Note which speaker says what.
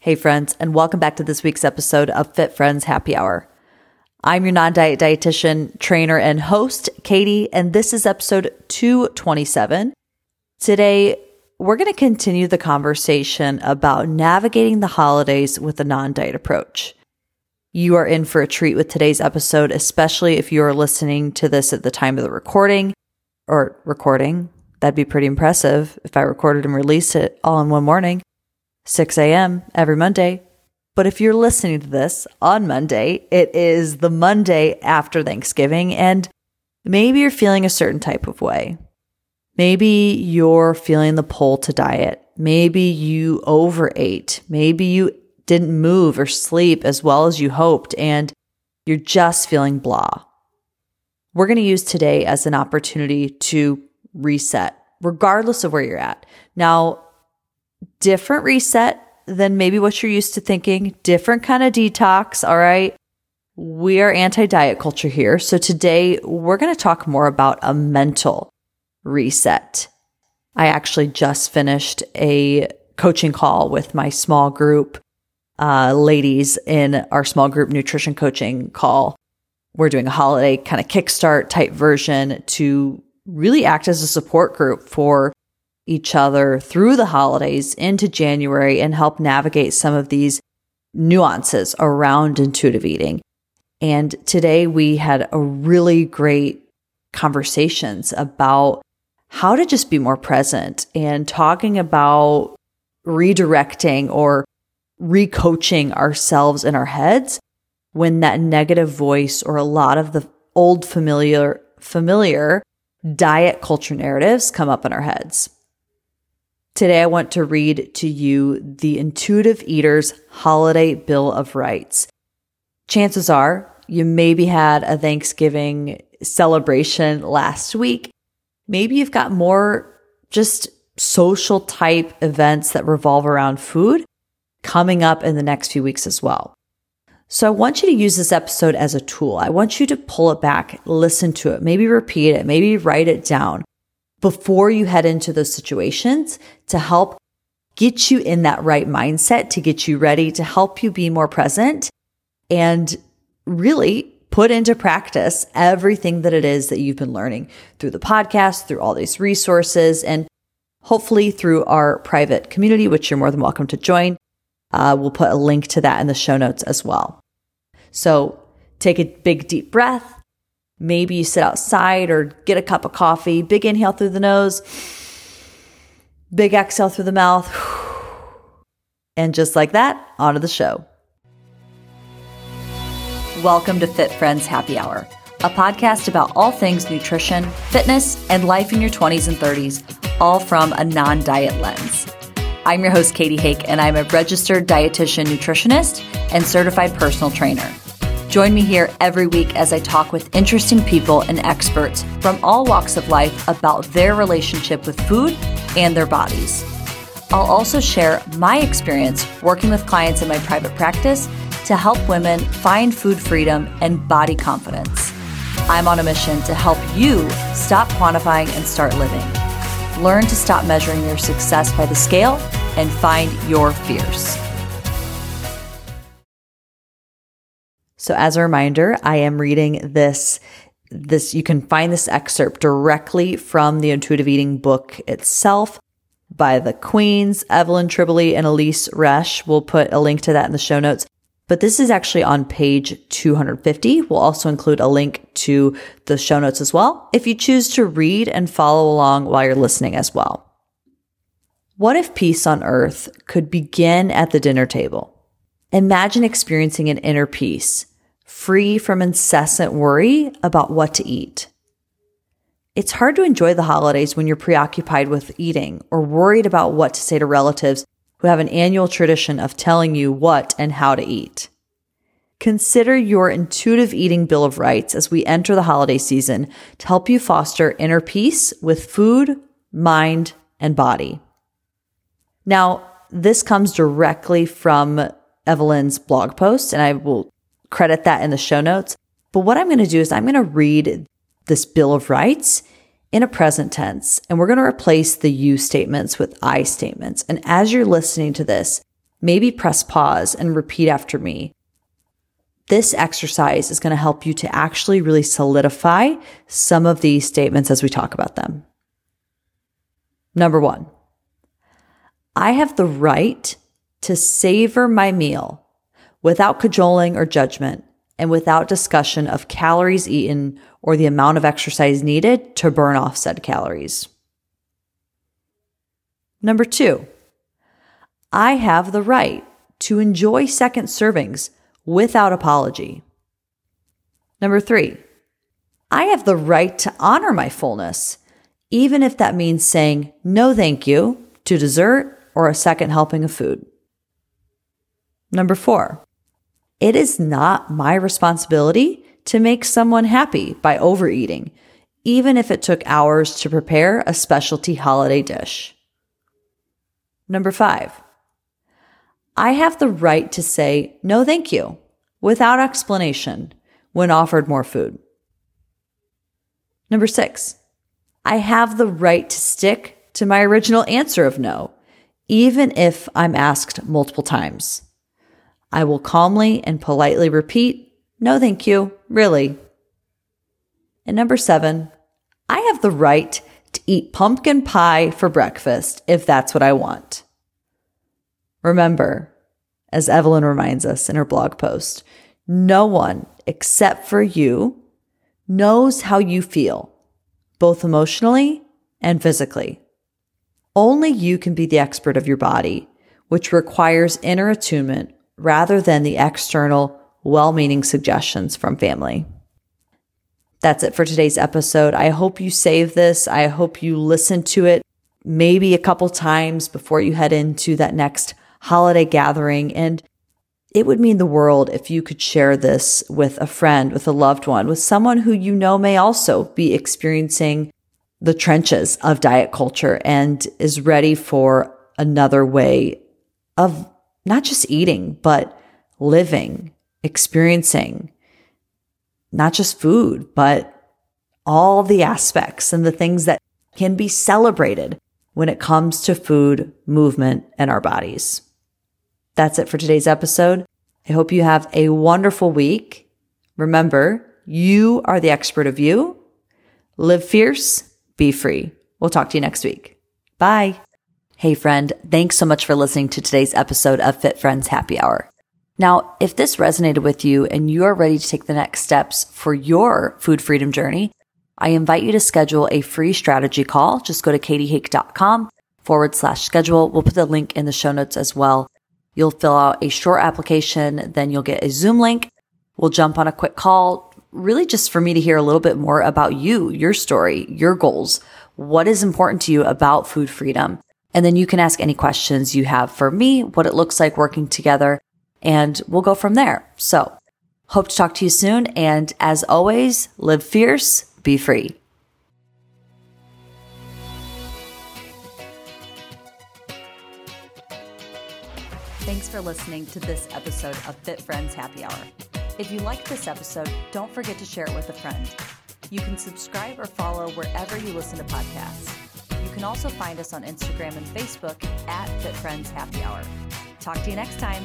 Speaker 1: Hey, friends, and welcome back to this week's episode of Fit Friends Happy Hour. I'm your non diet dietitian, trainer, and host, Katie, and this is episode 227. Today, we're going to continue the conversation about navigating the holidays with a non diet approach. You are in for a treat with today's episode, especially if you are listening to this at the time of the recording or recording. That'd be pretty impressive if I recorded and released it all in one morning, 6 a.m. every Monday. But if you're listening to this on Monday, it is the Monday after Thanksgiving, and maybe you're feeling a certain type of way. Maybe you're feeling the pull to diet. Maybe you overate. Maybe you didn't move or sleep as well as you hoped, and you're just feeling blah. We're going to use today as an opportunity to reset, regardless of where you're at. Now, different reset than maybe what you're used to thinking, different kind of detox. All right. We are anti diet culture here. So today we're going to talk more about a mental reset. I actually just finished a coaching call with my small group uh, ladies in our small group nutrition coaching call. We're doing a holiday kind of kickstart type version to really act as a support group for each other through the holidays into January and help navigate some of these nuances around intuitive eating. And today we had a really great conversations about how to just be more present and talking about redirecting or recoaching ourselves in our heads when that negative voice or a lot of the old familiar familiar diet culture narratives come up in our heads. Today I want to read to you the Intuitive Eater's Holiday Bill of Rights. Chances are you maybe had a Thanksgiving celebration last week. Maybe you've got more just social type events that revolve around food coming up in the next few weeks as well. So I want you to use this episode as a tool. I want you to pull it back, listen to it, maybe repeat it, maybe write it down before you head into those situations to help get you in that right mindset, to get you ready, to help you be more present and really put into practice everything that it is that you've been learning through the podcast, through all these resources, and hopefully through our private community, which you're more than welcome to join. Uh, we'll put a link to that in the show notes as well. So take a big deep breath. Maybe you sit outside or get a cup of coffee. Big inhale through the nose, big exhale through the mouth. And just like that, on to the show. Welcome to Fit Friends Happy Hour, a podcast about all things nutrition, fitness, and life in your 20s and 30s, all from a non diet lens. I'm your host, Katie Hake, and I'm a registered dietitian nutritionist and certified personal trainer. Join me here every week as I talk with interesting people and experts from all walks of life about their relationship with food and their bodies. I'll also share my experience working with clients in my private practice to help women find food freedom and body confidence. I'm on a mission to help you stop quantifying and start living. Learn to stop measuring your success by the scale and find your fierce. So as a reminder, I am reading this this you can find this excerpt directly from the intuitive eating book itself by the queens evelyn tribole and Elyse resch. We'll put a link to that in the show notes. But this is actually on page 250 we'll also include a link to the show notes as well if you choose to read and follow along while you're listening as well. What if peace on earth could begin at the dinner table? Imagine experiencing an inner peace, free from incessant worry about what to eat. It's hard to enjoy the holidays when you're preoccupied with eating or worried about what to say to relatives who have an annual tradition of telling you what and how to eat. Consider your intuitive eating bill of rights as we enter the holiday season to help you foster inner peace with food, mind, and body. Now, this comes directly from Evelyn's blog post, and I will credit that in the show notes. But what I'm going to do is I'm going to read this Bill of Rights in a present tense, and we're going to replace the you statements with I statements. And as you're listening to this, maybe press pause and repeat after me. This exercise is going to help you to actually really solidify some of these statements as we talk about them. Number one, I have the right to savor my meal without cajoling or judgment and without discussion of calories eaten or the amount of exercise needed to burn off said calories. Number two, I have the right to enjoy second servings without apology. Number three, I have the right to honor my fullness, even if that means saying no thank you to dessert or a second helping of food. Number four, it is not my responsibility to make someone happy by overeating, even if it took hours to prepare a specialty holiday dish. Number five, I have the right to say no thank you without explanation when offered more food. Number six, I have the right to stick to my original answer of no, even if I'm asked multiple times. I will calmly and politely repeat, no thank you, really. And number seven, I have the right to eat pumpkin pie for breakfast if that's what I want. Remember, as Evelyn reminds us in her blog post, no one except for you knows how you feel, both emotionally and physically. Only you can be the expert of your body, which requires inner attunement rather than the external, well meaning suggestions from family. That's it for today's episode. I hope you save this. I hope you listen to it maybe a couple times before you head into that next holiday gathering. And it would mean the world if you could share this with a friend, with a loved one, with someone who you know may also be experiencing the trenches of diet culture and is ready for another way of not just eating, but living, experiencing not just food, but all the aspects and the things that can be celebrated when it comes to food, movement, and our bodies. That's it for today's episode. I hope you have a wonderful week. Remember, you are the expert of you. Live fierce, be free. We'll talk to you next week. Bye. Hey friend, thanks so much for listening to today's episode of Fit Friends Happy Hour. Now, if this resonated with you and you are ready to take the next steps for your food freedom journey, I invite you to schedule a free strategy call. Just go to katiehake.com forward slash schedule. We'll put the link in the show notes as well. You'll fill out a short application, then you'll get a Zoom link. We'll jump on a quick call, really just for me to hear a little bit more about you, your story, your goals. What is important to you about food freedom? And then you can ask any questions you have for me, what it looks like working together, and we'll go from there. So hope to talk to you soon. And as always, live fierce, be free. Thanks for listening to this episode of Fit Friends Happy Hour. If you liked this episode, don't forget to share it with a friend. You can subscribe or follow wherever you listen to podcasts. Can also find us on Instagram and Facebook at Fit Friends Happy Hour. Talk to you next time.